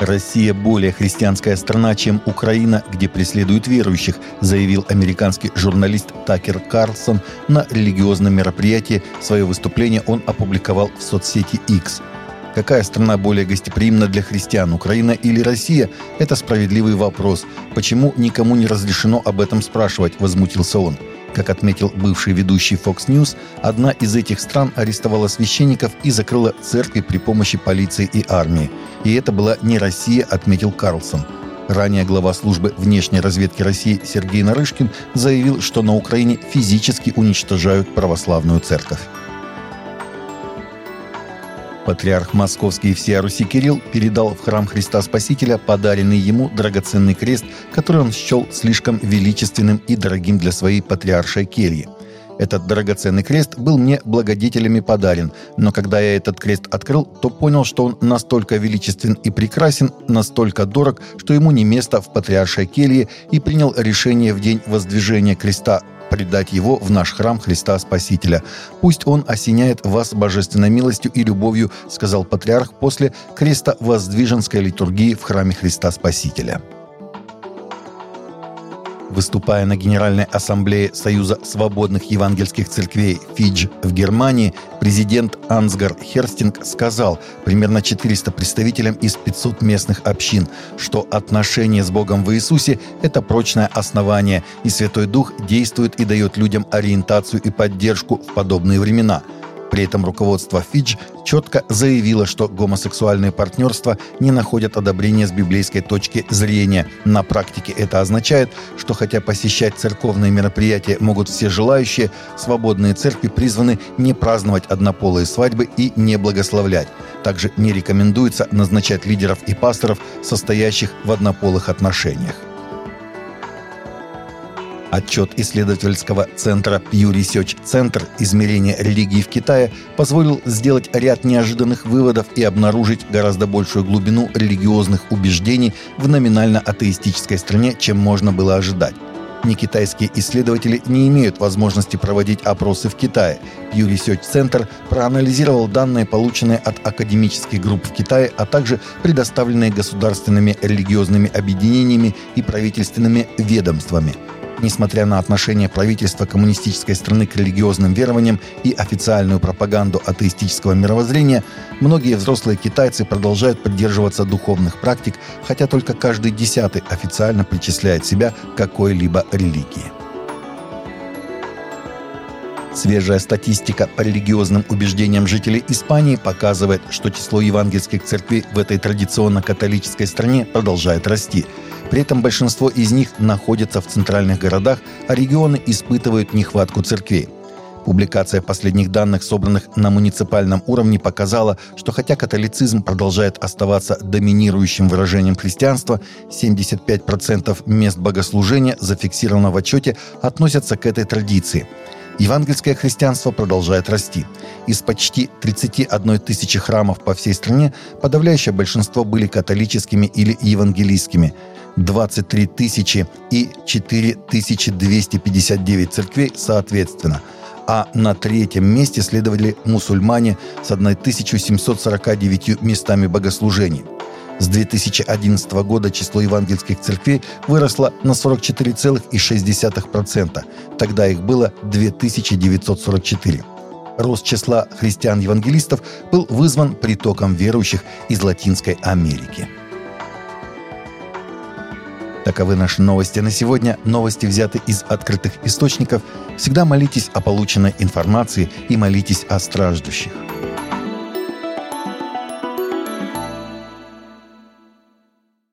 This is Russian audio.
Россия более христианская страна, чем Украина, где преследуют верующих, заявил американский журналист Такер Карлсон на религиозном мероприятии. Свое выступление он опубликовал в соцсети X. Какая страна более гостеприимна для христиан, Украина или Россия? Это справедливый вопрос. Почему никому не разрешено об этом спрашивать, возмутился он. Как отметил бывший ведущий Fox News, одна из этих стран арестовала священников и закрыла церкви при помощи полиции и армии. И это была не Россия, отметил Карлсон. Ранее глава службы внешней разведки России Сергей Нарышкин заявил, что на Украине физически уничтожают православную церковь. Патриарх Московский и всея Руси Кирилл передал в храм Христа Спасителя подаренный ему драгоценный крест, который он счел слишком величественным и дорогим для своей патриаршей кельи. Этот драгоценный крест был мне благодетелями подарен, но когда я этот крест открыл, то понял, что он настолько величествен и прекрасен, настолько дорог, что ему не место в патриаршей келье и принял решение в день воздвижения креста предать его в наш храм Христа Спасителя. Пусть он осеняет вас божественной милостью и любовью, сказал патриарх после креста воздвиженской литургии в храме Христа Спасителя. Выступая на Генеральной Ассамблее Союза свободных евангельских церквей Фидж в Германии, президент Ансгар Херстинг сказал примерно 400 представителям из 500 местных общин, что отношение с Богом в Иисусе – это прочное основание, и Святой Дух действует и дает людям ориентацию и поддержку в подобные времена – при этом руководство Фидж четко заявило, что гомосексуальные партнерства не находят одобрения с библейской точки зрения. На практике это означает, что хотя посещать церковные мероприятия могут все желающие, свободные церкви призваны не праздновать однополые свадьбы и не благословлять. Также не рекомендуется назначать лидеров и пасторов, состоящих в однополых отношениях. Отчет исследовательского центра Pew Research Center «Измерение религии в Китае» позволил сделать ряд неожиданных выводов и обнаружить гораздо большую глубину религиозных убеждений в номинально атеистической стране, чем можно было ожидать. Некитайские исследователи не имеют возможности проводить опросы в Китае. Pew Research Center проанализировал данные, полученные от академических групп в Китае, а также предоставленные государственными религиозными объединениями и правительственными ведомствами – Несмотря на отношение правительства коммунистической страны к религиозным верованиям и официальную пропаганду атеистического мировоззрения, многие взрослые китайцы продолжают придерживаться духовных практик, хотя только каждый десятый официально причисляет себя к какой-либо религии. Свежая статистика по религиозным убеждениям жителей Испании показывает, что число евангельских церквей в этой традиционно-католической стране продолжает расти – при этом большинство из них находятся в центральных городах, а регионы испытывают нехватку церквей. Публикация последних данных, собранных на муниципальном уровне, показала, что хотя католицизм продолжает оставаться доминирующим выражением христианства, 75% мест богослужения, зафиксировано в отчете, относятся к этой традиции. Евангельское христианство продолжает расти. Из почти 31 тысячи храмов по всей стране подавляющее большинство были католическими или евангелийскими – 23 тысячи и 4259 церквей соответственно. А на третьем месте следовали мусульмане с 1749 местами богослужений. С 2011 года число евангельских церквей выросло на 44,6%. Тогда их было 2944. Рост числа христиан-евангелистов был вызван притоком верующих из Латинской Америки. Таковы наши новости на сегодня. Новости взяты из открытых источников. Всегда молитесь о полученной информации и молитесь о страждущих.